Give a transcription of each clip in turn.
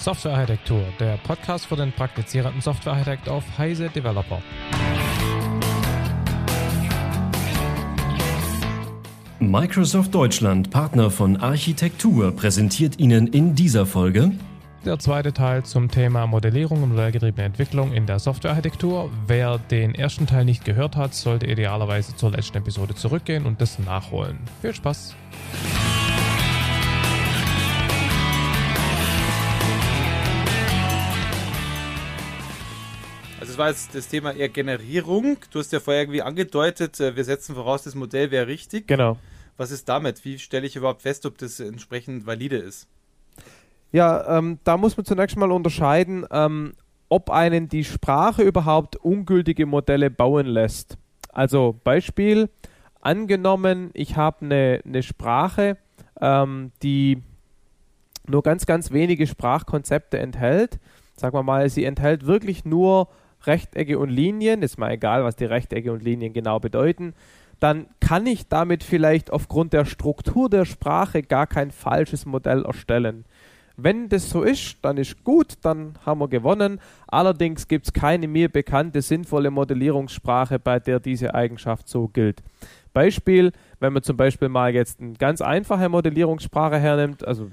Softwarearchitektur, der Podcast für den praktizierenden Softwarearchitekt auf Heise Developer. Microsoft Deutschland, Partner von Architektur, präsentiert Ihnen in dieser Folge der zweite Teil zum Thema Modellierung und modellgetriebene Entwicklung in der Softwarearchitektur. Wer den ersten Teil nicht gehört hat, sollte idealerweise zur letzten Episode zurückgehen und das nachholen. Viel Spaß! War jetzt das Thema eher Generierung. Du hast ja vorher irgendwie angedeutet, äh, wir setzen voraus, das Modell wäre richtig. Genau. Was ist damit? Wie stelle ich überhaupt fest, ob das entsprechend valide ist? Ja, ähm, da muss man zunächst mal unterscheiden, ähm, ob einen die Sprache überhaupt ungültige Modelle bauen lässt. Also Beispiel, angenommen, ich habe eine, eine Sprache, ähm, die nur ganz, ganz wenige Sprachkonzepte enthält. Sagen wir mal, sie enthält wirklich nur Rechtecke und Linien, ist mal egal, was die Rechtecke und Linien genau bedeuten, dann kann ich damit vielleicht aufgrund der Struktur der Sprache gar kein falsches Modell erstellen. Wenn das so ist, dann ist gut, dann haben wir gewonnen. Allerdings gibt es keine mir bekannte sinnvolle Modellierungssprache, bei der diese Eigenschaft so gilt. Beispiel, wenn man zum Beispiel mal jetzt eine ganz einfache Modellierungssprache hernimmt, also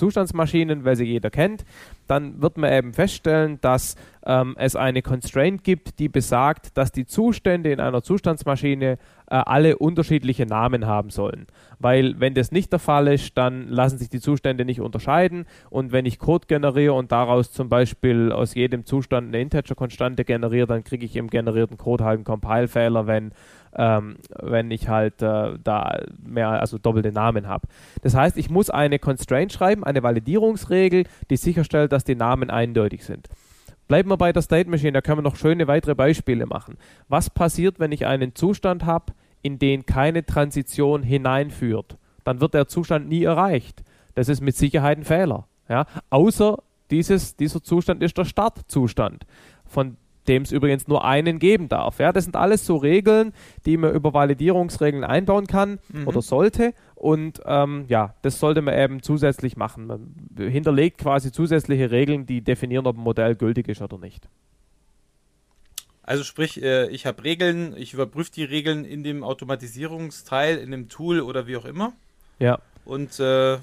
Zustandsmaschinen, weil sie jeder kennt, dann wird man eben feststellen, dass ähm, es eine Constraint gibt, die besagt, dass die Zustände in einer Zustandsmaschine äh, alle unterschiedliche Namen haben sollen. Weil wenn das nicht der Fall ist, dann lassen sich die Zustände nicht unterscheiden und wenn ich Code generiere und daraus zum Beispiel aus jedem Zustand eine Integer-Konstante generiere, dann kriege ich im generierten Code halt einen Compile-Fehler, wenn ähm, wenn ich halt äh, da mehr, also doppelte Namen habe. Das heißt, ich muss eine Constraint schreiben, eine Validierungsregel, die sicherstellt, dass die Namen eindeutig sind. Bleiben wir bei der State Machine, da können wir noch schöne weitere Beispiele machen. Was passiert, wenn ich einen Zustand habe, in den keine Transition hineinführt? Dann wird der Zustand nie erreicht. Das ist mit Sicherheit ein Fehler. Ja? Außer dieses, dieser Zustand ist der Startzustand. Von dem es übrigens nur einen geben darf. Ja, das sind alles so Regeln, die man über Validierungsregeln einbauen kann mhm. oder sollte. Und ähm, ja, das sollte man eben zusätzlich machen. Man hinterlegt quasi zusätzliche Regeln, die definieren, ob ein Modell gültig ist oder nicht. Also sprich, äh, ich habe Regeln, ich überprüfe die Regeln in dem Automatisierungsteil, in dem Tool oder wie auch immer. Ja. Und äh,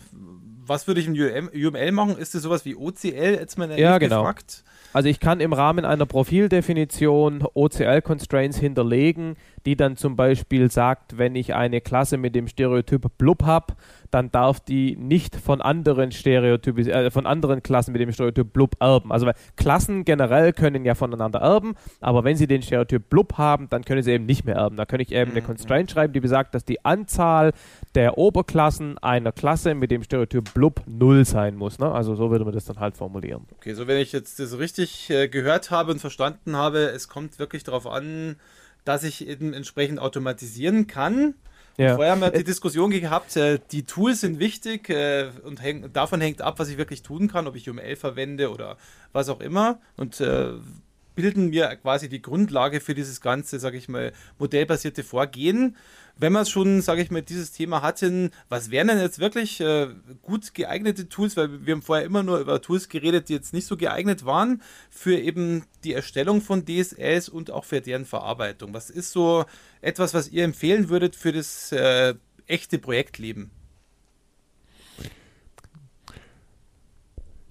was würde ich in UML machen? Ist das sowas wie OCL, jetzt mal ja, genau. gefragt? Also ich kann im Rahmen einer Profildefinition OCL-Constraints hinterlegen, die dann zum Beispiel sagt, wenn ich eine Klasse mit dem Stereotyp blub habe, dann darf die nicht von anderen Stereotypen, äh, von anderen Klassen mit dem Stereotyp blub erben. Also Klassen generell können ja voneinander erben, aber wenn sie den Stereotyp blub haben, dann können sie eben nicht mehr erben. Da kann ich eben eine mhm. Constraint schreiben, die besagt, dass die Anzahl der Oberklassen einer Klasse mit dem Stereotyp blub null sein muss. Ne? Also so würde man das dann halt formulieren. Okay, so wenn ich jetzt das richtig äh, gehört habe und verstanden habe, es kommt wirklich darauf an, dass ich eben entsprechend automatisieren kann ja. Vorher haben wir die Diskussion gehabt, äh, die Tools sind wichtig äh, und davon hängt ab, was ich wirklich tun kann, ob ich UML verwende oder was auch immer. Und äh, bilden mir quasi die Grundlage für dieses ganze, sage ich mal, modellbasierte Vorgehen wenn wir schon, sage ich mal, dieses Thema hatten, was wären denn jetzt wirklich äh, gut geeignete Tools? Weil wir haben vorher immer nur über Tools geredet, die jetzt nicht so geeignet waren für eben die Erstellung von DSLs und auch für deren Verarbeitung. Was ist so etwas, was ihr empfehlen würdet für das äh, echte Projektleben?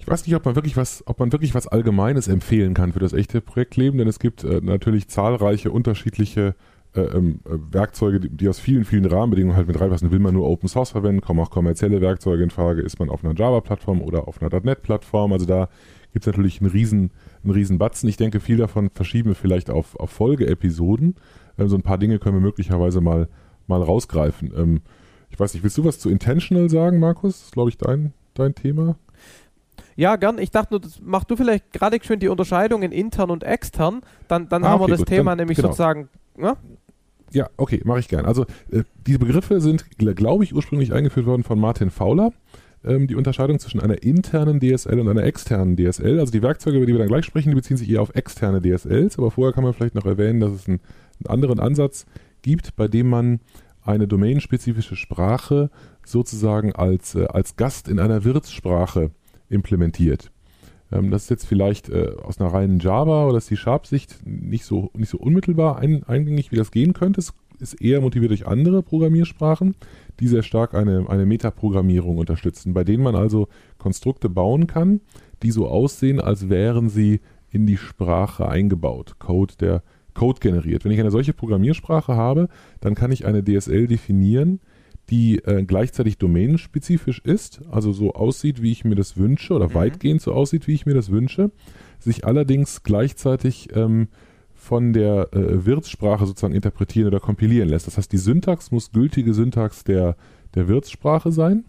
Ich weiß nicht, ob man wirklich was, ob man wirklich was Allgemeines empfehlen kann für das echte Projektleben, denn es gibt äh, natürlich zahlreiche unterschiedliche äh, ähm, äh, Werkzeuge, die, die, aus vielen, vielen Rahmenbedingungen halt mit reinpassen. Will man nur Open Source verwenden, kommen auch kommerzielle Werkzeuge in Frage, ist man auf einer Java-Plattform oder auf einer .NET-Plattform. Also da gibt es natürlich einen riesen, einen riesen Batzen. Ich denke, viel davon verschieben wir vielleicht auf, auf Folgeepisoden. Ähm, so ein paar Dinge können wir möglicherweise mal, mal rausgreifen. Ähm, ich weiß nicht, willst du was zu Intentional sagen, Markus? Das ist, glaube ich, dein, dein Thema. Ja, gern. Ich dachte nur, das mach du vielleicht gerade schön die Unterscheidung in intern und extern. Dann, dann ah, haben okay, wir das gut. Thema dann, nämlich genau. sozusagen. Ja? Ja, okay, mache ich gern. Also äh, diese Begriffe sind, glaube ich, ursprünglich eingeführt worden von Martin Fowler. Ähm, die Unterscheidung zwischen einer internen DSL und einer externen DSL. Also die Werkzeuge, über die wir dann gleich sprechen, die beziehen sich eher auf externe DSLs. Aber vorher kann man vielleicht noch erwähnen, dass es einen, einen anderen Ansatz gibt, bei dem man eine domainspezifische Sprache sozusagen als, äh, als Gast in einer Wirtssprache implementiert. Ähm, das ist jetzt vielleicht äh, aus einer reinen Java- oder C-Sharp-Sicht nicht so, nicht so unmittelbar ein, eingängig, wie das gehen könnte. Es ist eher motiviert durch andere Programmiersprachen, die sehr stark eine, eine Metaprogrammierung unterstützen, bei denen man also Konstrukte bauen kann, die so aussehen, als wären sie in die Sprache eingebaut. Code, der Code generiert. Wenn ich eine solche Programmiersprache habe, dann kann ich eine DSL definieren, die äh, gleichzeitig domänenspezifisch ist, also so aussieht, wie ich mir das wünsche, oder mhm. weitgehend so aussieht, wie ich mir das wünsche, sich allerdings gleichzeitig ähm, von der äh, Wirtssprache sozusagen interpretieren oder kompilieren lässt. Das heißt, die Syntax muss gültige Syntax der, der Wirtssprache sein.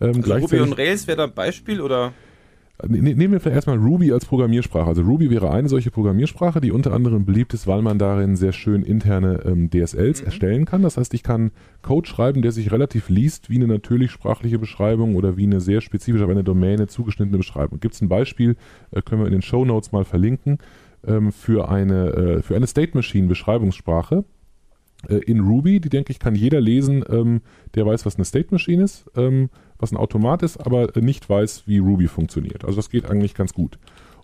Ähm, also Ruby und Rails wäre da ein Beispiel oder? Ne, ne, nehmen wir vielleicht erstmal Ruby als Programmiersprache. Also Ruby wäre eine solche Programmiersprache, die unter anderem beliebt ist, weil man darin sehr schön interne ähm, DSLs mhm. erstellen kann. Das heißt, ich kann Code schreiben, der sich relativ liest wie eine natürlich sprachliche Beschreibung oder wie eine sehr spezifisch auf eine Domäne zugeschnittene Beschreibung. Gibt es ein Beispiel, äh, können wir in den Show Notes mal verlinken, ähm, für eine, äh, für eine State Machine Beschreibungssprache äh, in Ruby. Die denke ich, kann jeder lesen, ähm, der weiß, was eine State Machine ist. Ähm, was ein Automat ist, aber nicht weiß, wie Ruby funktioniert. Also das geht eigentlich ganz gut.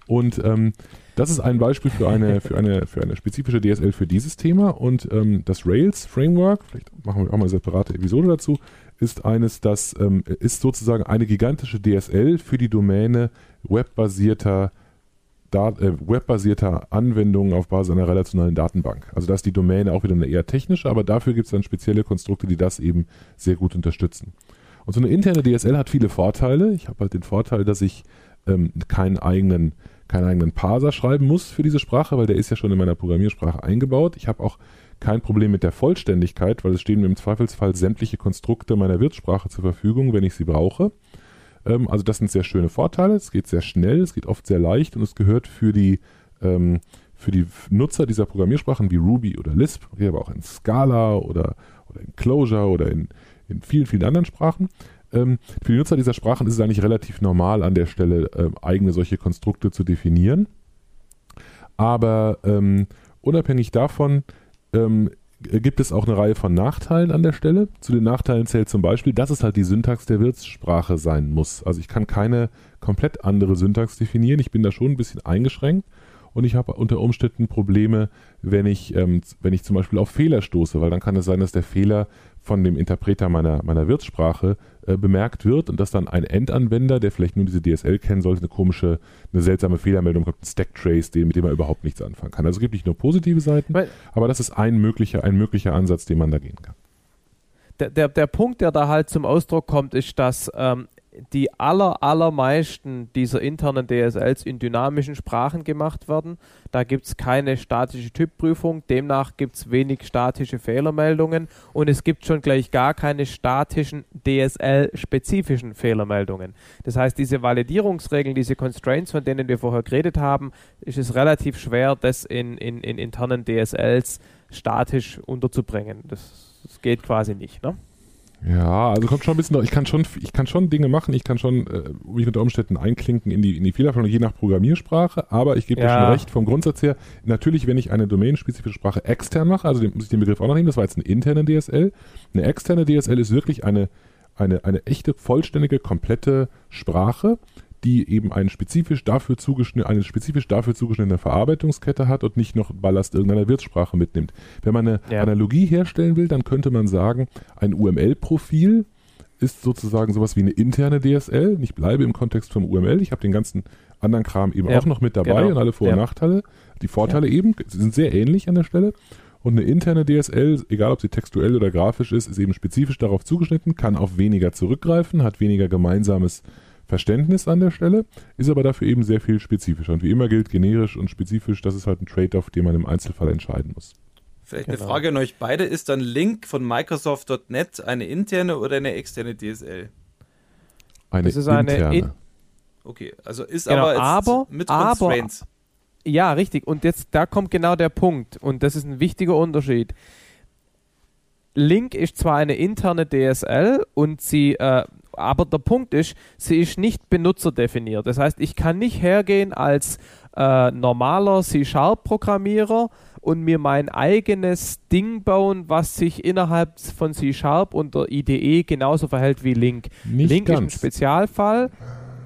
Und ähm, das ist ein Beispiel für eine, für, eine, für eine spezifische DSL für dieses Thema. Und ähm, das Rails Framework, vielleicht machen wir auch mal eine separate Episode dazu, ist eines, das ähm, ist sozusagen eine gigantische DSL für die Domäne webbasierter äh, webbasierter Anwendungen auf Basis einer relationalen Datenbank. Also da ist die Domäne auch wieder eine eher technische, aber dafür gibt es dann spezielle Konstrukte, die das eben sehr gut unterstützen. Und so eine interne DSL hat viele Vorteile. Ich habe halt den Vorteil, dass ich ähm, keinen eigenen keinen eigenen Parser schreiben muss für diese Sprache, weil der ist ja schon in meiner Programmiersprache eingebaut. Ich habe auch kein Problem mit der Vollständigkeit, weil es stehen mir im Zweifelsfall sämtliche Konstrukte meiner Wirtssprache zur Verfügung, wenn ich sie brauche. Ähm, also das sind sehr schöne Vorteile. Es geht sehr schnell, es geht oft sehr leicht und es gehört für die, ähm, für die Nutzer dieser Programmiersprachen wie Ruby oder Lisp, aber auch in Scala oder, oder in Clojure oder in, in vielen, vielen anderen Sprachen. Ähm, für die Nutzer dieser Sprachen ist es eigentlich relativ normal, an der Stelle äh, eigene solche Konstrukte zu definieren. Aber ähm, unabhängig davon ähm, gibt es auch eine Reihe von Nachteilen an der Stelle. Zu den Nachteilen zählt zum Beispiel, dass es halt die Syntax der Wirtssprache sein muss. Also ich kann keine komplett andere Syntax definieren. Ich bin da schon ein bisschen eingeschränkt und ich habe unter Umständen Probleme, wenn ich, ähm, wenn ich zum Beispiel auf Fehler stoße, weil dann kann es sein, dass der Fehler von dem Interpreter meiner, meiner Wirtssprache äh, bemerkt wird und dass dann ein Endanwender, der vielleicht nur diese DSL kennen sollte, eine komische, eine seltsame Fehlermeldung kommt, ein Stacktrace, mit dem er überhaupt nichts anfangen kann. Also es gibt nicht nur positive Seiten, Weil, aber das ist ein möglicher, ein möglicher Ansatz, den man da gehen kann. Der, der, der Punkt, der da halt zum Ausdruck kommt, ist, dass ähm, die aller, allermeisten dieser internen DSLs in dynamischen Sprachen gemacht werden. Da gibt es keine statische Typprüfung, demnach gibt es wenig statische Fehlermeldungen und es gibt schon gleich gar keine statischen DSL-spezifischen Fehlermeldungen. Das heißt, diese Validierungsregeln, diese Constraints, von denen wir vorher geredet haben, ist es relativ schwer, das in, in, in internen DSLs statisch unterzubringen. Das, das geht quasi nicht. Ne? Ja, also kommt schon ein bisschen, ich kann schon, ich kann schon Dinge machen, ich kann schon äh, mich unter Umständen einklinken in die, in die Fehlerfälle, je nach Programmiersprache, aber ich gebe ja. dir schon recht, vom Grundsatz her, natürlich, wenn ich eine domänenspezifische Sprache extern mache, also den, muss ich den Begriff auch noch nehmen, das war jetzt eine interne DSL. Eine externe DSL ist wirklich eine, eine, eine echte, vollständige, komplette Sprache, die eben einen spezifisch dafür eine spezifisch dafür zugeschnittene Verarbeitungskette hat und nicht noch Ballast irgendeiner Wirtssprache mitnimmt. Wenn man eine ja. Analogie herstellen will, dann könnte man sagen, ein UML-Profil ist sozusagen sowas wie eine interne DSL. Ich bleibe im Kontext vom UML. Ich habe den ganzen anderen Kram eben ja, auch noch mit dabei genau. und alle Vor- und ja. Nachteile. Die Vorteile eben sind sehr ähnlich an der Stelle. Und eine interne DSL, egal ob sie textuell oder grafisch ist, ist eben spezifisch darauf zugeschnitten, kann auf weniger zurückgreifen, hat weniger gemeinsames Verständnis an der Stelle, ist aber dafür eben sehr viel spezifischer. Und wie immer gilt generisch und spezifisch, das ist halt ein Trade-off, den man im Einzelfall entscheiden muss. Vielleicht genau. eine Frage an euch beide. Ist dann Link von Microsoft.net eine interne oder eine externe DSL? Eine das ist interne. Eine in okay, also ist genau, aber, aber mit Constraints. Aber, ja, richtig. Und jetzt, da kommt genau der Punkt. Und das ist ein wichtiger Unterschied. Link ist zwar eine interne DSL und sie äh, aber der Punkt ist, sie ist nicht benutzerdefiniert. Das heißt, ich kann nicht hergehen als äh, normaler C-Sharp-Programmierer und mir mein eigenes Ding bauen, was sich innerhalb von C-Sharp und der IDE genauso verhält wie Link. Nicht Link ganz. ist ein Spezialfall.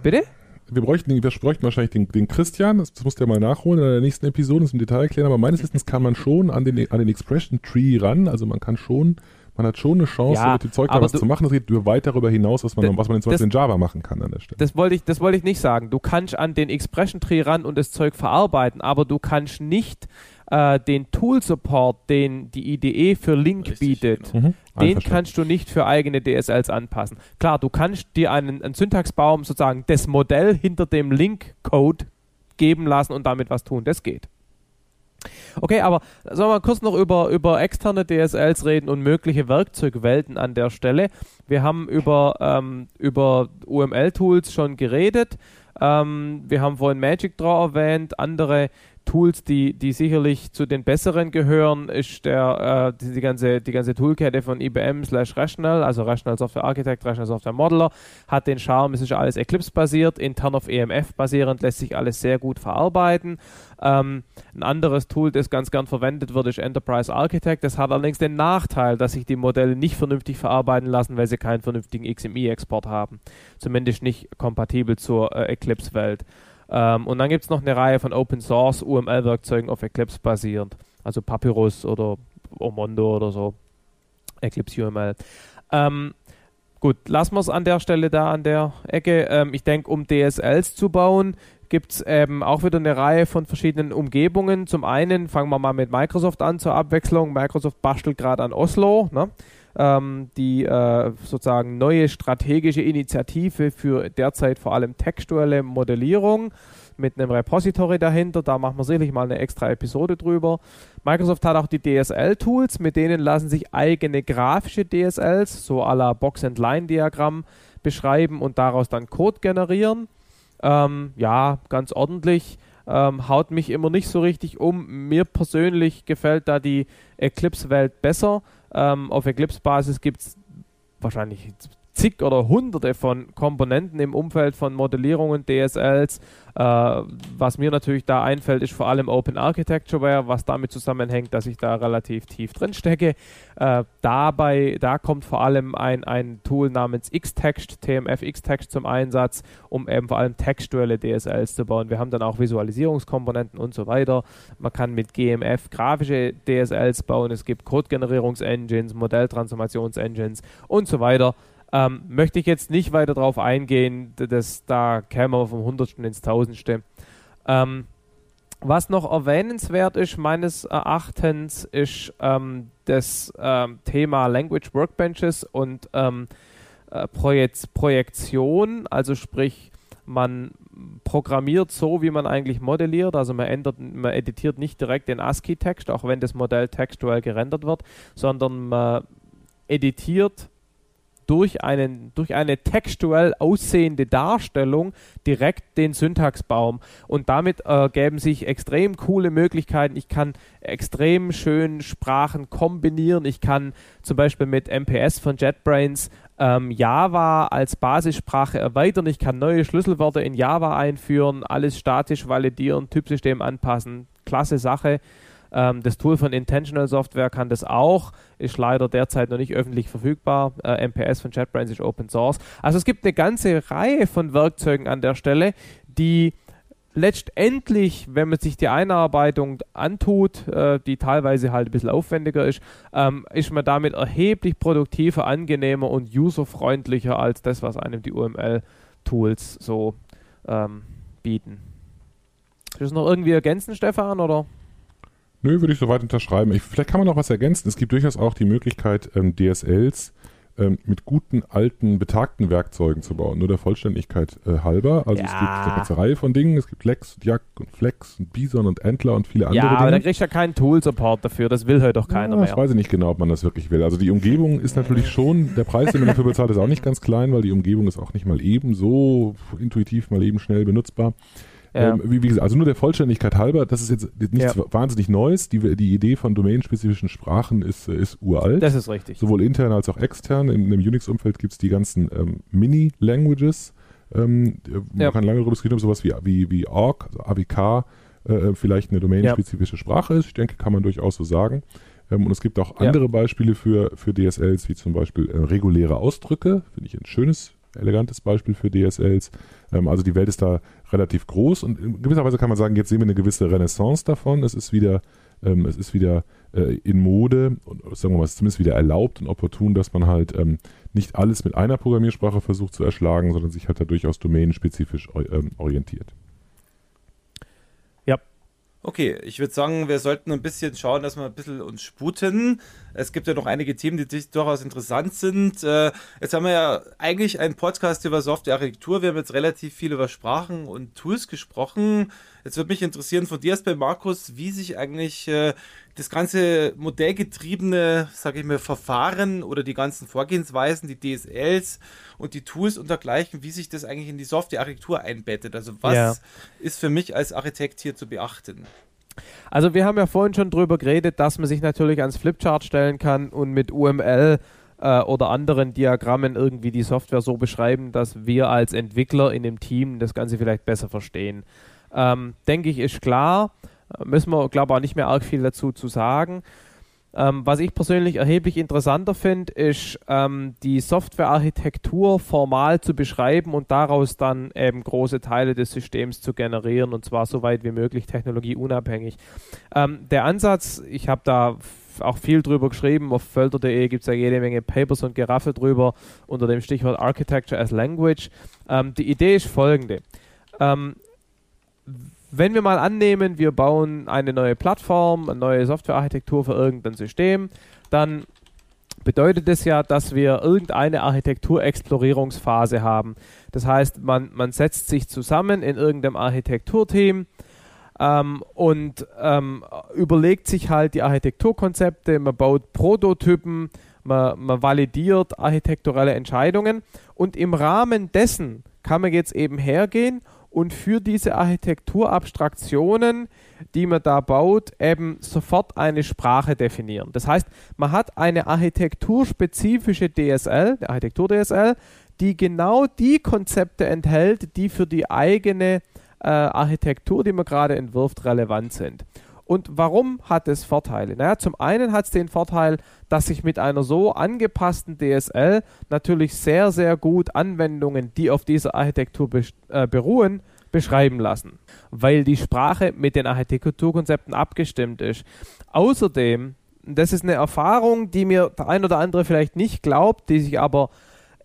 Bitte? wir bräuchten, wir bräuchten wahrscheinlich den, den Christian, das, das muss der mal nachholen in der nächsten Episode, das im Detail erklären, aber meines Wissens kann man schon an den, an den Expression Tree ran, also man kann schon man hat schon eine Chance, ja, mit dem Zeug da was du, zu machen. Das geht weit darüber hinaus, was man, was man zum Beispiel in Java machen kann an der Stelle. Das wollte ich, das wollte ich nicht sagen. Du kannst an den Expression Tree ran und das Zeug verarbeiten, aber du kannst nicht äh, den Tool Support, den die IDE für Link Richtig, bietet, genau. mhm. den kannst du nicht für eigene DSLs anpassen. Klar, du kannst dir einen, einen Syntaxbaum sozusagen das Modell hinter dem Link-Code geben lassen und damit was tun. Das geht. Okay, aber sollen wir kurz noch über, über externe DSLs reden und mögliche Werkzeugwelten an der Stelle. Wir haben über, ähm, über UML-Tools schon geredet. Ähm, wir haben vorhin Magic Draw erwähnt, andere Tools, die, die sicherlich zu den besseren gehören, ist der, äh, die, die, ganze, die ganze Toolkette von IBM slash Rational, also Rational Software Architect, Rational Software Modeler, hat den Charme, es ist alles Eclipse-basiert, intern auf EMF basierend, lässt sich alles sehr gut verarbeiten. Ähm, ein anderes Tool, das ganz gern verwendet wird, ist Enterprise Architect. Das hat allerdings den Nachteil, dass sich die Modelle nicht vernünftig verarbeiten lassen, weil sie keinen vernünftigen XMI-Export haben. Zumindest nicht kompatibel zur äh, Eclipse-Welt. Ähm, und dann gibt es noch eine Reihe von Open Source UML-Werkzeugen auf Eclipse basierend. Also Papyrus oder Omondo oder so. Eclipse UML. Ähm, gut, lassen wir es an der Stelle da an der Ecke. Ähm, ich denke, um DSLs zu bauen, gibt es eben auch wieder eine Reihe von verschiedenen Umgebungen. Zum einen fangen wir mal mit Microsoft an zur Abwechslung. Microsoft bastelt gerade an Oslo. Ne? Ähm, die äh, sozusagen neue strategische Initiative für derzeit vor allem textuelle Modellierung mit einem Repository dahinter. Da machen wir sicherlich mal eine extra Episode drüber. Microsoft hat auch die DSL-Tools, mit denen lassen sich eigene grafische DSLs, so à la Box-and-Line-Diagramm, beschreiben und daraus dann Code generieren. Ähm, ja, ganz ordentlich. Ähm, haut mich immer nicht so richtig um. Mir persönlich gefällt da die Eclipse-Welt besser. Ähm, auf Eclipse-Basis gibt es wahrscheinlich zig oder hunderte von Komponenten im Umfeld von Modellierungen, DSLs. Äh, was mir natürlich da einfällt, ist vor allem Open Architectureware, was damit zusammenhängt, dass ich da relativ tief drin stecke. Äh, dabei, da kommt vor allem ein, ein Tool namens Xtext, TMF Xtext zum Einsatz, um eben vor allem textuelle DSLs zu bauen. Wir haben dann auch Visualisierungskomponenten und so weiter. Man kann mit GMF grafische DSLs bauen. Es gibt Code-Generierungs-Engines, Modelltransformations-Engines und so weiter. Ähm, möchte ich jetzt nicht weiter darauf eingehen, dass da kämen wir vom Hundertsten ins Tausendste. Ähm, was noch erwähnenswert ist, meines Erachtens, ist ähm, das ähm, Thema Language Workbenches und ähm, äh, Projekt Projektion, also sprich, man programmiert so, wie man eigentlich modelliert, also man ändert, man editiert nicht direkt den ASCII-Text, auch wenn das Modell textuell gerendert wird, sondern man editiert durch, einen, durch eine textuell aussehende Darstellung direkt den Syntaxbaum. Und damit äh, sich extrem coole Möglichkeiten. Ich kann extrem schön Sprachen kombinieren. Ich kann zum Beispiel mit MPS von JetBrains ähm, Java als Basissprache erweitern. Ich kann neue Schlüsselwörter in Java einführen, alles statisch validieren, Typsystem anpassen. Klasse Sache. Ähm, das Tool von Intentional Software kann das auch, ist leider derzeit noch nicht öffentlich verfügbar. Äh, MPS von JetBrains ist Open Source. Also es gibt eine ganze Reihe von Werkzeugen an der Stelle, die letztendlich, wenn man sich die Einarbeitung antut, äh, die teilweise halt ein bisschen aufwendiger ist, ähm, ist man damit erheblich produktiver, angenehmer und userfreundlicher als das, was einem die UML-Tools so ähm, bieten. Ist das noch irgendwie ergänzen, Stefan, oder? Nö, würde ich soweit unterschreiben. Ich, vielleicht kann man noch was ergänzen. Es gibt durchaus auch die Möglichkeit, ähm, DSLs ähm, mit guten, alten, betagten Werkzeugen zu bauen. Nur der Vollständigkeit äh, halber. Also ja. es gibt eine ganze Reihe von Dingen. Es gibt Lex, Jack und Flex und Bison und Antler und viele andere ja, Dinge. Ja, aber da kriegst du ja keinen Tool-Support dafür. Das will halt doch keiner ja, mehr. Ich weiß nicht genau, ob man das wirklich will. Also die Umgebung ist natürlich schon, der Preis, den man dafür bezahlt, ist auch nicht ganz klein, weil die Umgebung ist auch nicht mal eben so intuitiv, mal eben schnell benutzbar. Ja. Ähm, wie, wie, gesagt, also nur der Vollständigkeit halber, das ist jetzt nichts ja. wahnsinnig Neues. Die, die Idee von domainspezifischen Sprachen ist, ist uralt. Das ist richtig. Sowohl intern als auch extern. In, im Unix-Umfeld gibt es die ganzen ähm, Mini-Languages. Ähm, man ja. kann lange darüber diskutieren, ob sowas wie, wie, wie AWK, also AWK, äh, vielleicht eine domainspezifische Sprache ist. Ich denke, kann man durchaus so sagen. Ähm, und es gibt auch andere Beispiele für, für DSLs, wie zum Beispiel äh, reguläre Ausdrücke. Finde ich ein schönes elegantes Beispiel für DSLs. Ähm, also die Welt ist da relativ groß und in gewisser Weise kann man sagen, jetzt sehen wir eine gewisse Renaissance davon. Es ist wieder, ähm, es ist wieder äh, in Mode und sagen wir mal, es ist zumindest wieder erlaubt und opportun, dass man halt ähm, nicht alles mit einer Programmiersprache versucht zu erschlagen, sondern sich halt da durchaus domänenspezifisch ähm, orientiert. Okay, ich würde sagen, wir sollten ein bisschen schauen, dass wir ein bisschen uns sputen. Es gibt ja noch einige Themen, die durchaus interessant sind. Äh, jetzt haben wir ja eigentlich einen Podcast über Softwarearchitektur. Wir haben jetzt relativ viel über Sprachen und Tools gesprochen. Jetzt würde mich interessieren von dir erst bei Markus, wie sich eigentlich äh, das ganze modellgetriebene, sage ich mal, Verfahren oder die ganzen Vorgehensweisen, die DSLs und die Tools und dergleichen, wie sich das eigentlich in die Softwarearchitektur einbettet. Also was ja. ist für mich als Architekt hier zu beachten? Also wir haben ja vorhin schon darüber geredet, dass man sich natürlich ans Flipchart stellen kann und mit UML äh, oder anderen Diagrammen irgendwie die Software so beschreiben, dass wir als Entwickler in dem Team das Ganze vielleicht besser verstehen. Ähm, denke ich, ist klar. Müssen wir, glaube ich, auch nicht mehr arg viel dazu zu sagen. Ähm, was ich persönlich erheblich interessanter finde, ist ähm, die Softwarearchitektur formal zu beschreiben und daraus dann eben große Teile des Systems zu generieren und zwar so weit wie möglich technologieunabhängig. Ähm, der Ansatz, ich habe da auch viel drüber geschrieben, auf Völter.de gibt es ja jede Menge Papers und Geraffe drüber unter dem Stichwort Architecture as Language. Ähm, die Idee ist folgende. Ähm, wenn wir mal annehmen, wir bauen eine neue Plattform, eine neue Softwarearchitektur für irgendein System, dann bedeutet das ja, dass wir irgendeine Architekturexplorierungsphase haben. Das heißt, man, man setzt sich zusammen in irgendeinem Architekturteam ähm, und ähm, überlegt sich halt die Architekturkonzepte, man baut Prototypen, man, man validiert architekturelle Entscheidungen und im Rahmen dessen kann man jetzt eben hergehen und für diese Architekturabstraktionen, die man da baut, eben sofort eine Sprache definieren. Das heißt, man hat eine architekturspezifische DSL, der Architektur-DSL, die genau die Konzepte enthält, die für die eigene äh, Architektur, die man gerade entwirft, relevant sind. Und warum hat es Vorteile? Naja, zum einen hat es den Vorteil, dass sich mit einer so angepassten DSL natürlich sehr, sehr gut Anwendungen, die auf dieser Architektur äh, beruhen, beschreiben lassen, weil die Sprache mit den Architekturkonzepten abgestimmt ist. Außerdem, das ist eine Erfahrung, die mir der ein oder andere vielleicht nicht glaubt, die sich aber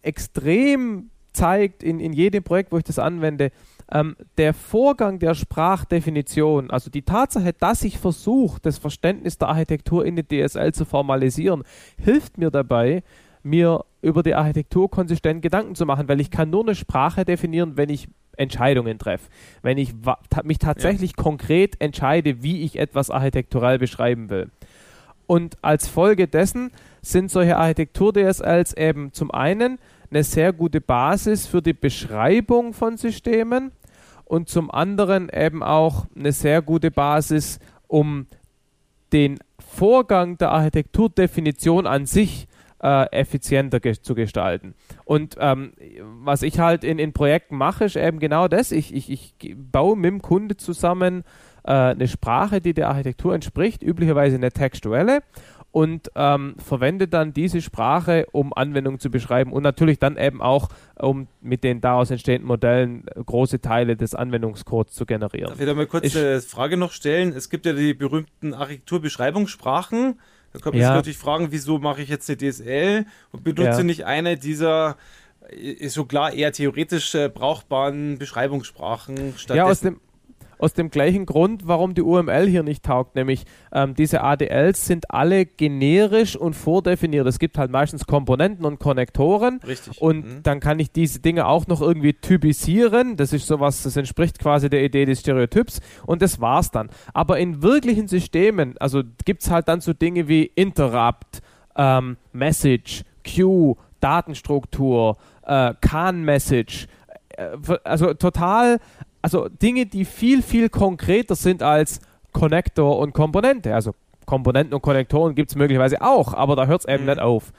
extrem zeigt in, in jedem Projekt, wo ich das anwende, ähm, der Vorgang der Sprachdefinition, also die Tatsache, dass ich versuche, das Verständnis der Architektur in die DSL zu formalisieren, hilft mir dabei, mir über die Architektur konsistent Gedanken zu machen, weil ich kann nur eine Sprache definieren, wenn ich Entscheidungen treffe. Wenn ich mich tatsächlich ja. konkret entscheide, wie ich etwas architektural beschreiben will. Und als Folge dessen sind solche Architektur-DSLs eben zum einen eine sehr gute Basis für die Beschreibung von Systemen und zum anderen eben auch eine sehr gute Basis, um den Vorgang der Architekturdefinition an sich äh, effizienter ge zu gestalten. Und ähm, was ich halt in, in Projekten mache, ist eben genau das. Ich, ich, ich baue mit dem Kunde zusammen äh, eine Sprache, die der Architektur entspricht, üblicherweise eine textuelle und ähm, verwende dann diese Sprache, um Anwendungen zu beschreiben und natürlich dann eben auch, um mit den daraus entstehenden Modellen äh, große Teile des Anwendungscodes zu generieren. Darf ich da mal kurz ich, eine Frage noch stellen? Es gibt ja die berühmten Architekturbeschreibungssprachen. Da kann man ja. sich natürlich fragen, wieso mache ich jetzt eine DSL und benutze ja. nicht eine dieser äh, so klar eher theoretisch äh, brauchbaren Beschreibungssprachen stattdessen. Ja, aus dem, aus dem gleichen Grund, warum die UML hier nicht taugt, nämlich ähm, diese ADLs sind alle generisch und vordefiniert. Es gibt halt meistens Komponenten und Konnektoren. Richtig. Und mhm. dann kann ich diese Dinge auch noch irgendwie typisieren. Das ist sowas, das entspricht quasi der Idee des Stereotyps und das war's dann. Aber in wirklichen Systemen, also gibt es halt dann so Dinge wie Interrupt, ähm, Message, Queue, Datenstruktur, äh, Can-Message, äh, also total also Dinge, die viel, viel konkreter sind als Konnektor und Komponente. Also Komponenten und Konnektoren gibt es möglicherweise auch, aber da hört es eben mhm. nicht auf.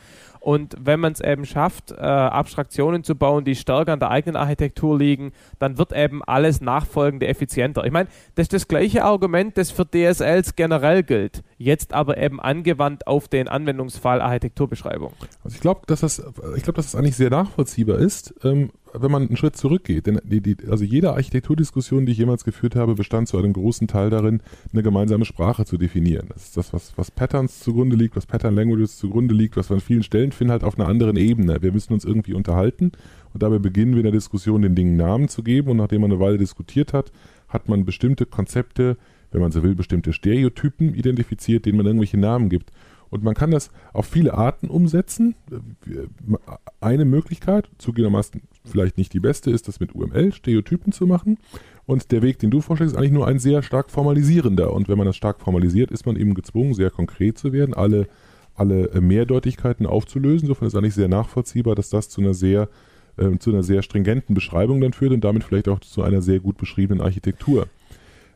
Und wenn man es eben schafft, äh, Abstraktionen zu bauen, die stärker an der eigenen Architektur liegen, dann wird eben alles nachfolgende effizienter. Ich meine, das ist das gleiche Argument, das für DSLs generell gilt, jetzt aber eben angewandt auf den Anwendungsfall Architekturbeschreibung. Also ich glaube, dass das, ich glaube, dass das eigentlich sehr nachvollziehbar ist. Ähm, wenn man einen Schritt zurückgeht, denn die, die, also jede Architekturdiskussion, die ich jemals geführt habe, bestand zu einem großen Teil darin, eine gemeinsame Sprache zu definieren. Das ist das, was, was Patterns zugrunde liegt, was Pattern Languages zugrunde liegt, was wir an vielen Stellen finden, halt auf einer anderen Ebene. Wir müssen uns irgendwie unterhalten und dabei beginnen wir in der Diskussion, den Dingen Namen zu geben und nachdem man eine Weile diskutiert hat, hat man bestimmte Konzepte, wenn man so will, bestimmte Stereotypen identifiziert, denen man irgendwelche Namen gibt. Und man kann das auf viele Arten umsetzen. Eine Möglichkeit, zugegebenermaßen vielleicht nicht die beste, ist das mit UML Stereotypen zu machen. Und der Weg, den du vorschlägst, ist eigentlich nur ein sehr stark formalisierender. Und wenn man das stark formalisiert, ist man eben gezwungen, sehr konkret zu werden, alle, alle Mehrdeutigkeiten aufzulösen. Insofern ist eigentlich sehr nachvollziehbar, dass das zu einer sehr äh, zu einer sehr stringenten Beschreibung dann führt und damit vielleicht auch zu einer sehr gut beschriebenen Architektur.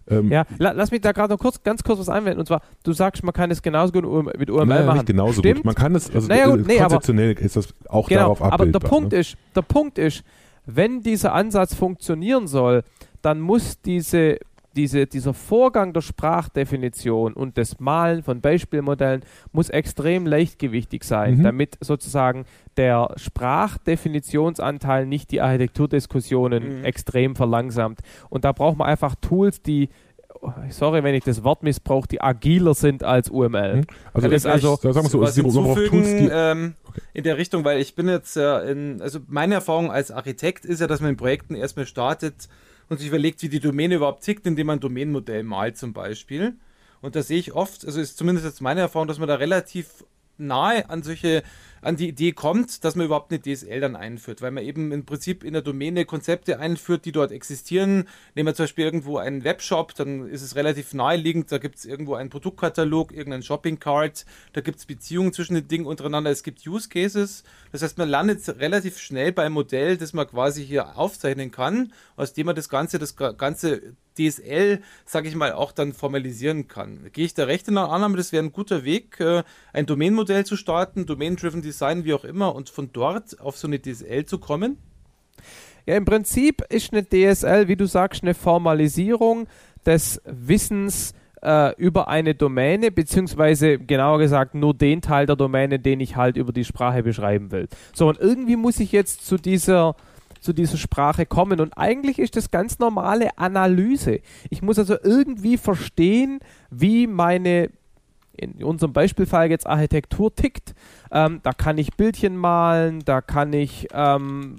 Ähm, ja, la, lass mich da gerade noch kurz, ganz kurz was einwenden. Und zwar, du sagst, man kann es genauso gut mit UML naja, machen. Nicht genauso Stimmt? gut. Man kann es, also naja, gut, nee, konzeptionell aber, ist das auch genau, darauf abbildbar. Aber der Punkt ne? ist, der Punkt ist, wenn dieser Ansatz funktionieren soll, dann muss diese diese, dieser Vorgang der Sprachdefinition und des Malen von Beispielmodellen muss extrem leichtgewichtig sein, mhm. damit sozusagen der Sprachdefinitionsanteil nicht die Architekturdiskussionen mhm. extrem verlangsamt. Und da braucht man einfach Tools, die sorry, wenn ich das Wort missbrauche, die agiler sind als UML. Mhm. Also, das also sagen wir so, was hinzufügen, Tools, ähm, okay. in der Richtung, weil ich bin jetzt äh, in, also meine Erfahrung als Architekt ist ja, dass man in Projekten erstmal startet, und sich überlegt, wie die Domäne überhaupt tickt, indem man ein Domänenmodell malt zum Beispiel. Und da sehe ich oft, also ist zumindest jetzt meine Erfahrung, dass man da relativ nahe an solche an die Idee kommt, dass man überhaupt eine DSL dann einführt, weil man eben im Prinzip in der Domäne Konzepte einführt, die dort existieren. Nehmen wir zum Beispiel irgendwo einen Webshop, dann ist es relativ naheliegend, da gibt es irgendwo einen Produktkatalog, irgendeinen Shopping-Cart, da gibt es Beziehungen zwischen den Dingen untereinander, es gibt Use Cases. Das heißt, man landet relativ schnell beim Modell, das man quasi hier aufzeichnen kann, aus dem man das Ganze, das ganze DSL, sage ich mal, auch dann formalisieren kann. Gehe ich da recht in der Annahme, das wäre ein guter Weg, äh, ein Domain-Modell zu starten, Domain-Driven Design, wie auch immer, und von dort auf so eine DSL zu kommen? Ja, im Prinzip ist eine DSL, wie du sagst, eine Formalisierung des Wissens äh, über eine Domäne, beziehungsweise genauer gesagt nur den Teil der Domäne, den ich halt über die Sprache beschreiben will. So, und irgendwie muss ich jetzt zu dieser zu dieser Sprache kommen. Und eigentlich ist das ganz normale Analyse. Ich muss also irgendwie verstehen, wie meine in unserem Beispielfall jetzt Architektur tickt. Ähm, da kann ich Bildchen malen, da kann ich ähm,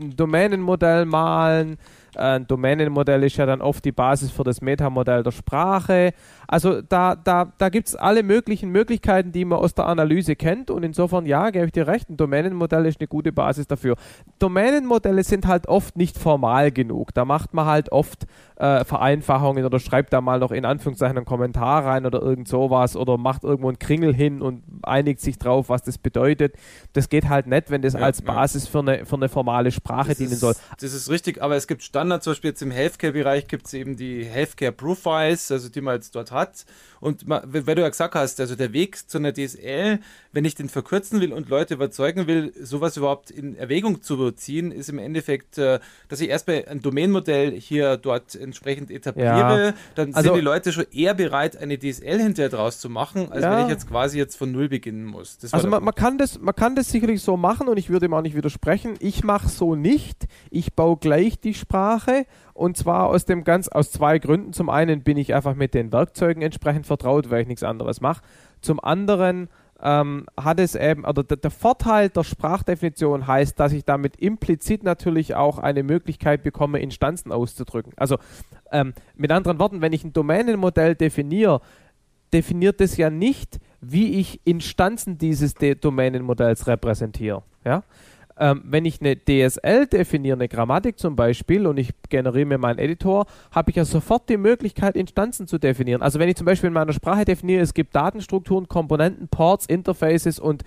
ein Domänenmodell malen. Äh, ein Domänenmodell ist ja dann oft die Basis für das Metamodell der Sprache. Also da, da, da gibt es alle möglichen Möglichkeiten, die man aus der Analyse kennt und insofern, ja, gebe ich dir recht, ein Domänenmodell ist eine gute Basis dafür. Domänenmodelle sind halt oft nicht formal genug. Da macht man halt oft äh, Vereinfachungen oder schreibt da mal noch in Anführungszeichen einen Kommentar rein oder irgend sowas oder macht irgendwo einen Kringel hin und einigt sich drauf, was das bedeutet. Das geht halt nicht, wenn das ja, als Basis ja. für, eine, für eine formale Sprache das dienen ist, soll. Das ist richtig, aber es gibt Standards, zum Beispiel jetzt im Healthcare-Bereich gibt es eben die Healthcare Profiles, also die man jetzt dort hat hat. Und weil du ja gesagt hast, also der Weg zu einer DSL, wenn ich den verkürzen will und Leute überzeugen will, sowas überhaupt in Erwägung zu ziehen, ist im Endeffekt, äh, dass ich erstmal ein Domainmodell hier dort entsprechend etabliere. Ja. Dann also, sind die Leute schon eher bereit, eine DSL hinterher draus zu machen, als ja. wenn ich jetzt quasi jetzt von Null beginnen muss. also man, man, kann das, man kann das sicherlich so machen und ich würde ihm auch nicht widersprechen. Ich mache so nicht. Ich baue gleich die Sprache und zwar aus dem ganz aus zwei Gründen. Zum einen bin ich einfach mit den Werkzeugen entsprechend vertraut, weil ich nichts anderes mache. Zum anderen ähm, hat es eben, oder der, der, Vorteil der Sprachdefinition heißt, dass ich damit implizit natürlich auch eine Möglichkeit bekomme, Instanzen auszudrücken. Also ähm, mit anderen Worten, wenn ich ein Domänenmodell definiere, definiert es ja nicht, wie ich Instanzen dieses De Domänenmodells repräsentiere. Ja? Ähm, wenn ich eine DSL definiere, eine Grammatik zum Beispiel, und ich generiere mir meinen Editor, habe ich ja sofort die Möglichkeit, Instanzen zu definieren. Also wenn ich zum Beispiel in meiner Sprache definiere, es gibt Datenstrukturen, Komponenten, Ports, Interfaces und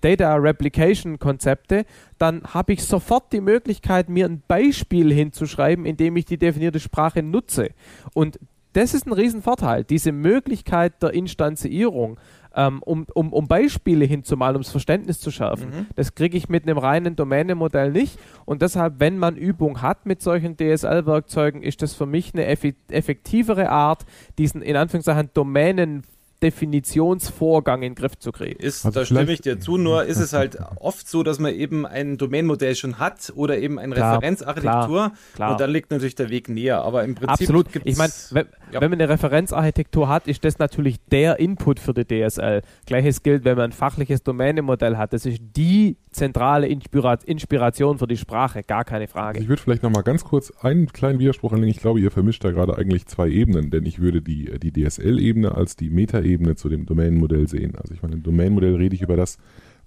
Data Replication Konzepte, dann habe ich sofort die Möglichkeit, mir ein Beispiel hinzuschreiben, in dem ich die definierte Sprache nutze. Und das ist ein Riesenvorteil, diese Möglichkeit der Instanzierung ähm, um, um, um Beispiele hinzumalen, um das Verständnis zu schärfen. Mhm. Das kriege ich mit einem reinen Domänenmodell nicht. Und deshalb, wenn man Übung hat mit solchen DSL-Werkzeugen, ist das für mich eine effektivere Art, diesen in Anführungszeichen Domänen Definitionsvorgang in den Griff zu kriegen. Ist, also da stimme ich dir zu, nur ist es halt oft so, dass man eben ein Domainmodell schon hat oder eben eine klar, Referenzarchitektur klar, klar. und dann liegt natürlich der Weg näher. Aber im Prinzip. Absolut. Ich meine, wenn, ja. wenn, man eine Referenzarchitektur hat, ist das natürlich der Input für die DSL. Gleiches gilt, wenn man ein fachliches Domänenmodell hat. Das ist die zentrale Inspiration für die Sprache, gar keine Frage. Also ich würde vielleicht nochmal ganz kurz einen kleinen Widerspruch anlegen. Ich glaube, ihr vermischt da gerade eigentlich zwei Ebenen, denn ich würde die, die DSL-Ebene als die Meta-Ebene zu dem Domain-Modell sehen. Also ich meine, im Domain-Modell rede ich über das,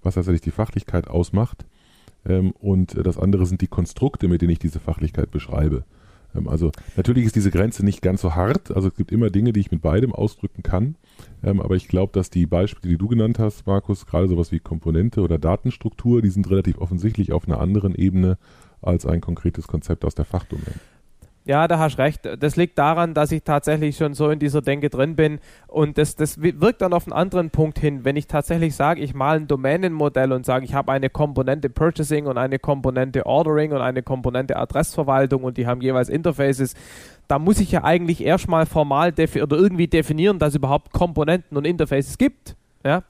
was tatsächlich die Fachlichkeit ausmacht. Ähm, und das andere sind die Konstrukte, mit denen ich diese Fachlichkeit beschreibe. Ähm, also natürlich ist diese Grenze nicht ganz so hart. Also es gibt immer Dinge, die ich mit beidem ausdrücken kann. Ähm, aber ich glaube, dass die Beispiele, die du genannt hast, Markus, gerade sowas wie Komponente oder Datenstruktur, die sind relativ offensichtlich auf einer anderen Ebene als ein konkretes Konzept aus der Fachdomäne. Ja, da hast recht. Das liegt daran, dass ich tatsächlich schon so in dieser Denke drin bin und das, das wirkt dann auf einen anderen Punkt hin. Wenn ich tatsächlich sage, ich male ein Domänenmodell und sage, ich habe eine Komponente Purchasing und eine Komponente Ordering und eine Komponente Adressverwaltung und die haben jeweils Interfaces, da muss ich ja eigentlich erstmal formal oder irgendwie definieren, dass es überhaupt Komponenten und Interfaces gibt. Ja?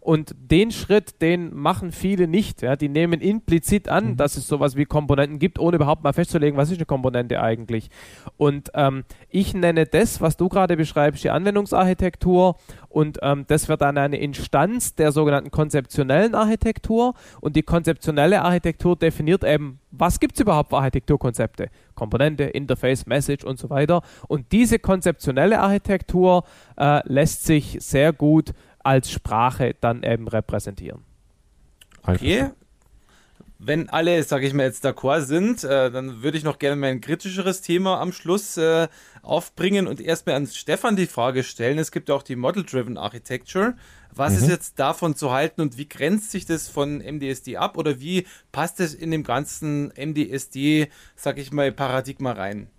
Und den Schritt, den machen viele nicht. Ja? Die nehmen implizit an, mhm. dass es sowas wie Komponenten gibt, ohne überhaupt mal festzulegen, was ist eine Komponente eigentlich. Und ähm, ich nenne das, was du gerade beschreibst, die Anwendungsarchitektur. Und ähm, das wird dann eine Instanz der sogenannten konzeptionellen Architektur. Und die konzeptionelle Architektur definiert eben, was gibt es überhaupt für Architekturkonzepte? Komponente, Interface, Message und so weiter. Und diese konzeptionelle Architektur äh, lässt sich sehr gut als Sprache dann eben repräsentieren. Okay. Wenn alle, sage ich mal, jetzt d'accord sind, äh, dann würde ich noch gerne mein kritischeres Thema am Schluss äh, aufbringen und erstmal an Stefan die Frage stellen. Es gibt auch die Model-Driven Architecture. Was mhm. ist jetzt davon zu halten und wie grenzt sich das von MDSD ab oder wie passt es in dem ganzen MDSD, sag ich mal, Paradigma rein?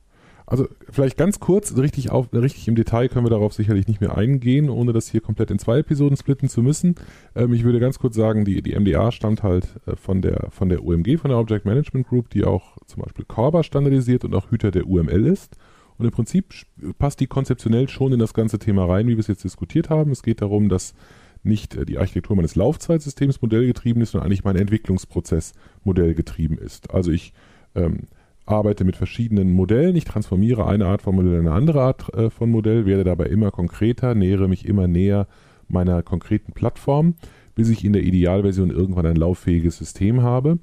Also vielleicht ganz kurz, richtig, auf, richtig im Detail können wir darauf sicherlich nicht mehr eingehen, ohne das hier komplett in zwei Episoden splitten zu müssen. Ähm, ich würde ganz kurz sagen, die, die MDA stammt halt äh, von, der, von der UMG, von der Object Management Group, die auch zum Beispiel Corba standardisiert und auch Hüter der UML ist. Und im Prinzip passt die konzeptionell schon in das ganze Thema rein, wie wir es jetzt diskutiert haben. Es geht darum, dass nicht äh, die Architektur meines Laufzeitsystems modellgetrieben ist, sondern eigentlich mein Entwicklungsprozess modellgetrieben ist. Also ich ähm, arbeite mit verschiedenen Modellen, ich transformiere eine Art von Modell in eine andere Art äh, von Modell, werde dabei immer konkreter, nähere mich immer näher meiner konkreten Plattform, bis ich in der Idealversion irgendwann ein lauffähiges System habe.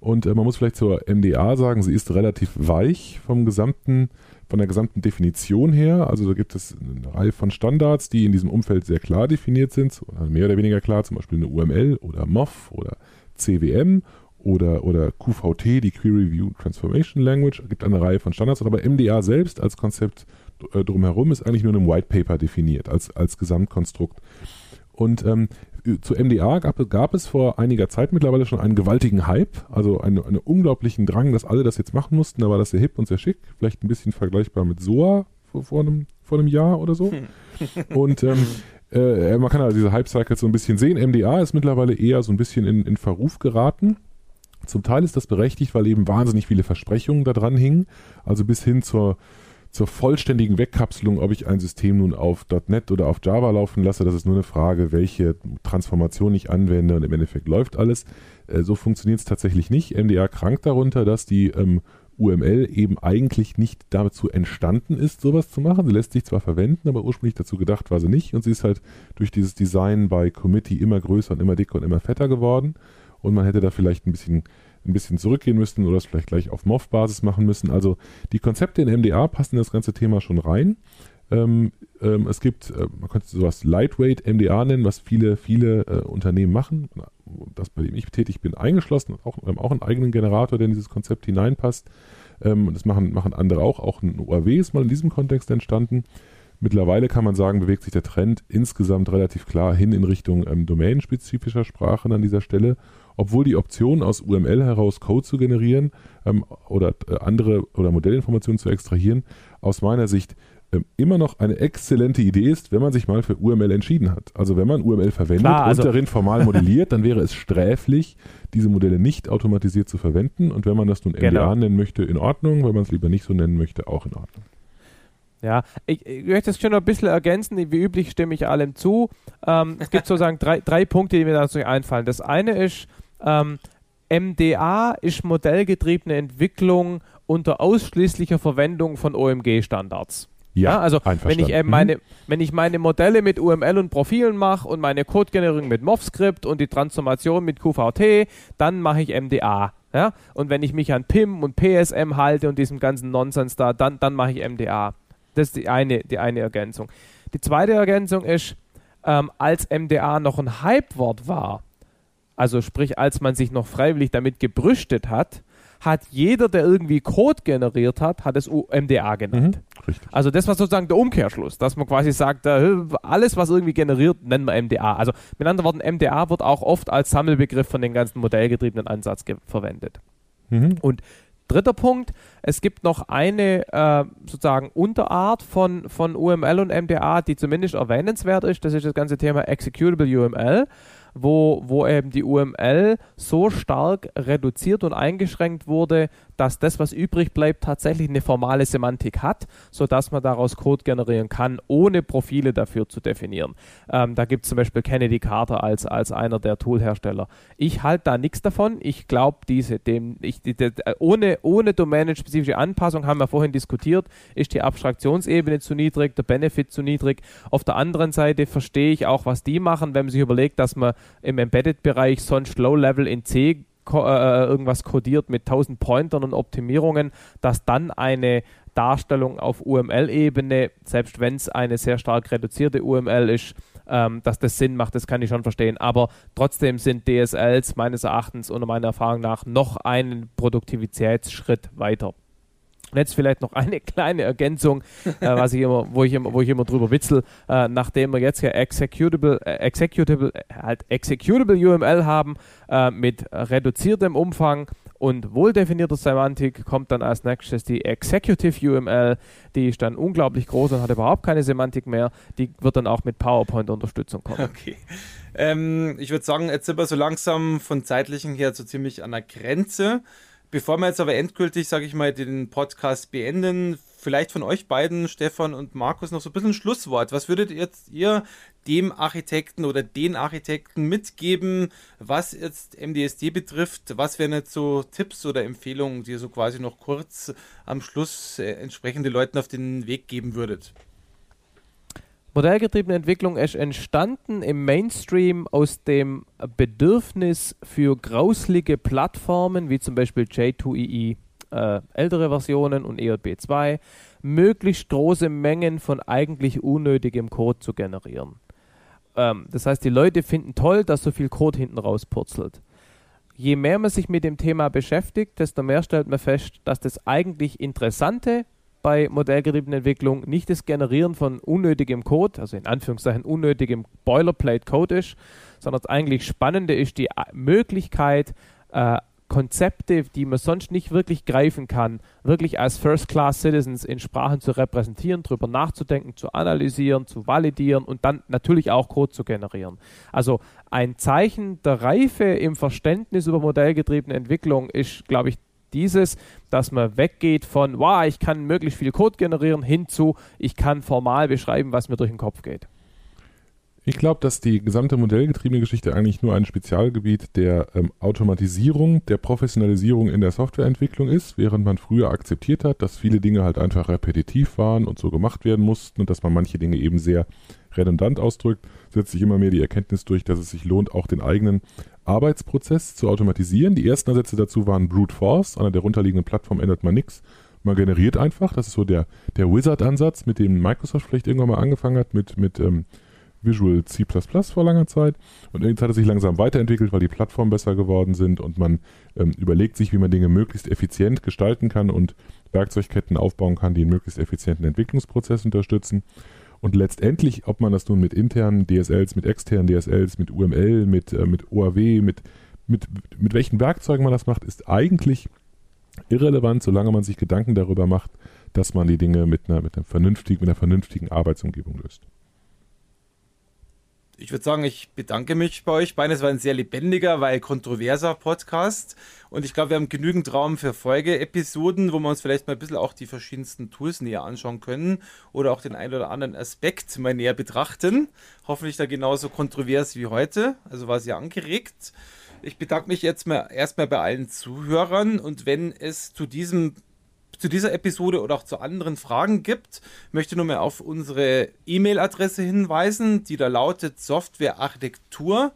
Und äh, man muss vielleicht zur MDA sagen, sie ist relativ weich vom gesamten, von der gesamten Definition her. Also da gibt es eine Reihe von Standards, die in diesem Umfeld sehr klar definiert sind, mehr oder weniger klar, zum Beispiel eine UML oder MOF oder CWM oder, oder QVT, die Query View Transformation Language, gibt eine Reihe von Standards, aber MDA selbst als Konzept äh, drumherum ist eigentlich nur in einem White Paper definiert, als, als Gesamtkonstrukt. Und ähm, zu MDA gab, gab, es vor einiger Zeit mittlerweile schon einen gewaltigen Hype, also einen, einen unglaublichen Drang, dass alle das jetzt machen mussten. Da war das sehr hip und sehr schick, vielleicht ein bisschen vergleichbar mit SOA vor, vor, einem, vor einem Jahr oder so. und ähm, äh, man kann also diese Hype-Cycles so ein bisschen sehen. MDA ist mittlerweile eher so ein bisschen in, in Verruf geraten. Zum Teil ist das berechtigt, weil eben wahnsinnig viele Versprechungen da dran hingen. Also bis hin zur, zur vollständigen Wegkapselung, ob ich ein System nun auf .NET oder auf Java laufen lasse, das ist nur eine Frage, welche Transformation ich anwende und im Endeffekt läuft alles. Äh, so funktioniert es tatsächlich nicht. MDR krankt darunter, dass die ähm, UML eben eigentlich nicht dazu entstanden ist, sowas zu machen. Sie lässt sich zwar verwenden, aber ursprünglich dazu gedacht war sie nicht und sie ist halt durch dieses Design bei Committee immer größer und immer dicker und immer fetter geworden und man hätte da vielleicht ein bisschen, ein bisschen zurückgehen müssen oder es vielleicht gleich auf MOV-Basis machen müssen. Also die Konzepte in MDA passen in das ganze Thema schon rein. Ähm, ähm, es gibt, äh, man könnte sowas Lightweight MDA nennen, was viele, viele äh, Unternehmen machen. Das, bei dem ich tätig bin, eingeschlossen. Auch, wir haben auch einen eigenen Generator, der in dieses Konzept hineinpasst. Ähm, das machen, machen andere auch. Auch ein OAW ist mal in diesem Kontext entstanden. Mittlerweile kann man sagen, bewegt sich der Trend insgesamt relativ klar hin in Richtung ähm, domänenspezifischer Sprachen an dieser Stelle obwohl die Option aus UML heraus Code zu generieren ähm, oder äh, andere oder Modellinformationen zu extrahieren, aus meiner Sicht ähm, immer noch eine exzellente Idee ist, wenn man sich mal für UML entschieden hat. Also wenn man UML verwendet Klar, also und darin formal modelliert, dann wäre es sträflich, diese Modelle nicht automatisiert zu verwenden. Und wenn man das nun MDA genau. nennen möchte, in Ordnung. Wenn man es lieber nicht so nennen möchte, auch in Ordnung. Ja, ich, ich möchte das schon noch ein bisschen ergänzen. Wie üblich stimme ich allem zu. Ähm, es gibt sozusagen drei, drei Punkte, die mir dazu einfallen. Das eine ist, ähm, MDA ist modellgetriebene Entwicklung unter ausschließlicher Verwendung von OMG-Standards. Ja, ja, also wenn ich, äh, meine, mhm. wenn ich meine Modelle mit UML und Profilen mache und meine Codegenerierung mit MovScript und die Transformation mit QVT, dann mache ich MDA. Ja? Und wenn ich mich an PIM und PSM halte und diesem ganzen Nonsens da, dann, dann mache ich MDA. Das ist die eine, die eine Ergänzung. Die zweite Ergänzung ist, ähm, als MDA noch ein Hypewort war, also sprich, als man sich noch freiwillig damit gebrüstet hat, hat jeder, der irgendwie Code generiert hat, hat es MDA genannt. Mhm, also das war sozusagen der Umkehrschluss, dass man quasi sagt, äh, alles, was irgendwie generiert, nennen wir MDA. Also mit anderen Worten, MDA wird auch oft als Sammelbegriff von den ganzen modellgetriebenen Ansatz verwendet. Mhm. Und dritter Punkt, es gibt noch eine äh, sozusagen Unterart von, von UML und MDA, die zumindest erwähnenswert ist. Das ist das ganze Thema Executable UML wo, wo eben die UML so stark reduziert und eingeschränkt wurde, dass das, was übrig bleibt, tatsächlich eine formale Semantik hat, sodass man daraus Code generieren kann, ohne Profile dafür zu definieren. Ähm, da gibt es zum Beispiel Kennedy Carter als, als einer der Toolhersteller. Ich halte da nichts davon. Ich glaube, diese, dem, ich, die, ohne, ohne domänenspezifische Anpassung, haben wir vorhin diskutiert, ist die Abstraktionsebene zu niedrig, der Benefit zu niedrig. Auf der anderen Seite verstehe ich auch, was die machen, wenn man sich überlegt, dass man im Embedded-Bereich sonst Low-Level in C äh, äh, irgendwas codiert mit 1000 Pointern und Optimierungen, dass dann eine Darstellung auf UML-Ebene, selbst wenn es eine sehr stark reduzierte UML ist, ähm, dass das Sinn macht, das kann ich schon verstehen. Aber trotzdem sind DSLs meines Erachtens und meiner Erfahrung nach noch einen Produktivitätsschritt weiter. Jetzt vielleicht noch eine kleine Ergänzung, äh, was ich immer, wo ich immer, wo ich immer drüber witzel, äh, nachdem wir jetzt ja Executable, äh, Executable, äh, halt Executable UML haben äh, mit reduziertem Umfang und wohldefinierter Semantik kommt dann als nächstes die Executive UML, die ist dann unglaublich groß und hat überhaupt keine Semantik mehr. Die wird dann auch mit PowerPoint-Unterstützung kommen. Okay. Ähm, ich würde sagen, jetzt sind wir so langsam von zeitlichen her so ziemlich an der Grenze. Bevor wir jetzt aber endgültig, sage ich mal, den Podcast beenden, vielleicht von euch beiden, Stefan und Markus, noch so ein bisschen ein Schlusswort. Was würdet jetzt ihr dem Architekten oder den Architekten mitgeben, was jetzt MDSD betrifft? Was wären jetzt so Tipps oder Empfehlungen, die ihr so quasi noch kurz am Schluss äh, entsprechende Leuten auf den Weg geben würdet? Modellgetriebene Entwicklung ist entstanden im Mainstream aus dem Bedürfnis für grauslige Plattformen, wie zum Beispiel J2EE, äh, ältere Versionen und EJB2, möglichst große Mengen von eigentlich unnötigem Code zu generieren. Ähm, das heißt, die Leute finden toll, dass so viel Code hinten rauspurzelt. Je mehr man sich mit dem Thema beschäftigt, desto mehr stellt man fest, dass das eigentlich Interessante bei modellgetriebener Entwicklung nicht das Generieren von unnötigem Code, also in Anführungszeichen unnötigem Boilerplate-Code ist, sondern das eigentlich Spannende ist die Möglichkeit, äh, Konzepte, die man sonst nicht wirklich greifen kann, wirklich als First-Class-Citizens in Sprachen zu repräsentieren, darüber nachzudenken, zu analysieren, zu validieren und dann natürlich auch Code zu generieren. Also ein Zeichen der Reife im Verständnis über modellgetriebene Entwicklung ist, glaube ich, dieses, dass man weggeht von, wow, ich kann möglichst viel Code generieren, hin zu, ich kann formal beschreiben, was mir durch den Kopf geht. Ich glaube, dass die gesamte modellgetriebene Geschichte eigentlich nur ein Spezialgebiet der ähm, Automatisierung, der Professionalisierung in der Softwareentwicklung ist, während man früher akzeptiert hat, dass viele Dinge halt einfach repetitiv waren und so gemacht werden mussten und dass man manche Dinge eben sehr redundant ausdrückt, setzt sich immer mehr die Erkenntnis durch, dass es sich lohnt, auch den eigenen Arbeitsprozess zu automatisieren. Die ersten Ansätze dazu waren Brute Force. An der darunterliegenden Plattform ändert man nichts. Man generiert einfach. Das ist so der, der Wizard-Ansatz, mit dem Microsoft vielleicht irgendwann mal angefangen hat, mit, mit ähm, Visual C++ vor langer Zeit. Und jetzt hat es sich langsam weiterentwickelt, weil die Plattformen besser geworden sind und man ähm, überlegt sich, wie man Dinge möglichst effizient gestalten kann und Werkzeugketten aufbauen kann, die einen möglichst effizienten Entwicklungsprozess unterstützen. Und letztendlich, ob man das nun mit internen DSLs, mit externen DSLs, mit UML, mit, äh, mit OAW, mit, mit, mit welchen Werkzeugen man das macht, ist eigentlich irrelevant, solange man sich Gedanken darüber macht, dass man die Dinge mit einer, mit einer vernünftigen, mit einer vernünftigen Arbeitsumgebung löst ich würde sagen, ich bedanke mich bei euch beiden. Es war ein sehr lebendiger, weil kontroverser Podcast. Und ich glaube, wir haben genügend Raum für Folgeepisoden, wo wir uns vielleicht mal ein bisschen auch die verschiedensten Tools näher anschauen können oder auch den einen oder anderen Aspekt mal näher betrachten. Hoffentlich da genauso kontrovers wie heute. Also war sehr angeregt. Ich bedanke mich jetzt mal erstmal bei allen Zuhörern und wenn es zu diesem zu dieser Episode oder auch zu anderen Fragen gibt, möchte nur mal auf unsere E-Mail-Adresse hinweisen, die da lautet Softwarearchitektur,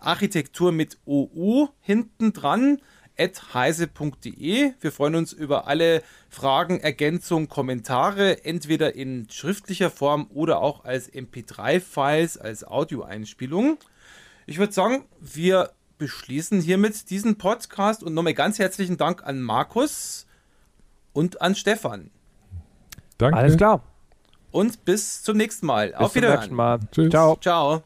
Architektur mit OU hinten dran, at heise.de. Wir freuen uns über alle Fragen, Ergänzungen, Kommentare, entweder in schriftlicher Form oder auch als MP3-Files, als Audioeinspielung. Ich würde sagen, wir beschließen hiermit diesen Podcast und nochmal ganz herzlichen Dank an Markus und an Stefan. Danke. Alles klar. Und bis zum nächsten Mal. Bis Auf Wiedersehen. Nächsten Mal. Tschüss. Ciao. Ciao.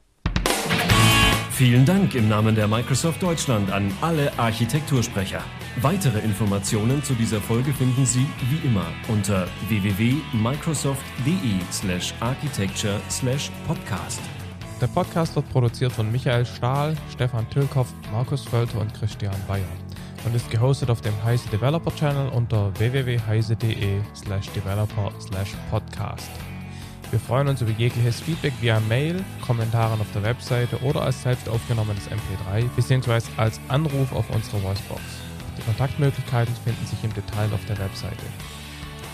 Vielen Dank im Namen der Microsoft Deutschland an alle Architektursprecher. Weitere Informationen zu dieser Folge finden Sie wie immer unter www.microsoft.de/architecture/podcast. Der Podcast wird produziert von Michael Stahl, Stefan Tilkoff, Markus Völter und Christian Bayer und ist gehostet auf dem Heise Developer Channel unter www.heise.de slash developer slash podcast. Wir freuen uns über jegliches Feedback via Mail, Kommentaren auf der Webseite oder als selbst aufgenommenes MP3 bzw. als Anruf auf unserer Voicebox. Die Kontaktmöglichkeiten finden sich im Detail auf der Webseite.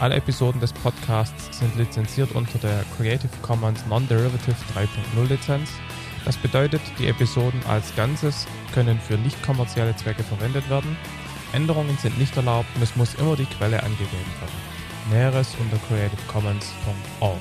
Alle Episoden des Podcasts sind lizenziert unter der Creative Commons Non-Derivative 3.0 Lizenz das bedeutet, die Episoden als Ganzes können für nicht kommerzielle Zwecke verwendet werden. Änderungen sind nicht erlaubt und es muss immer die Quelle angegeben werden. Näheres unter creativecommons.org.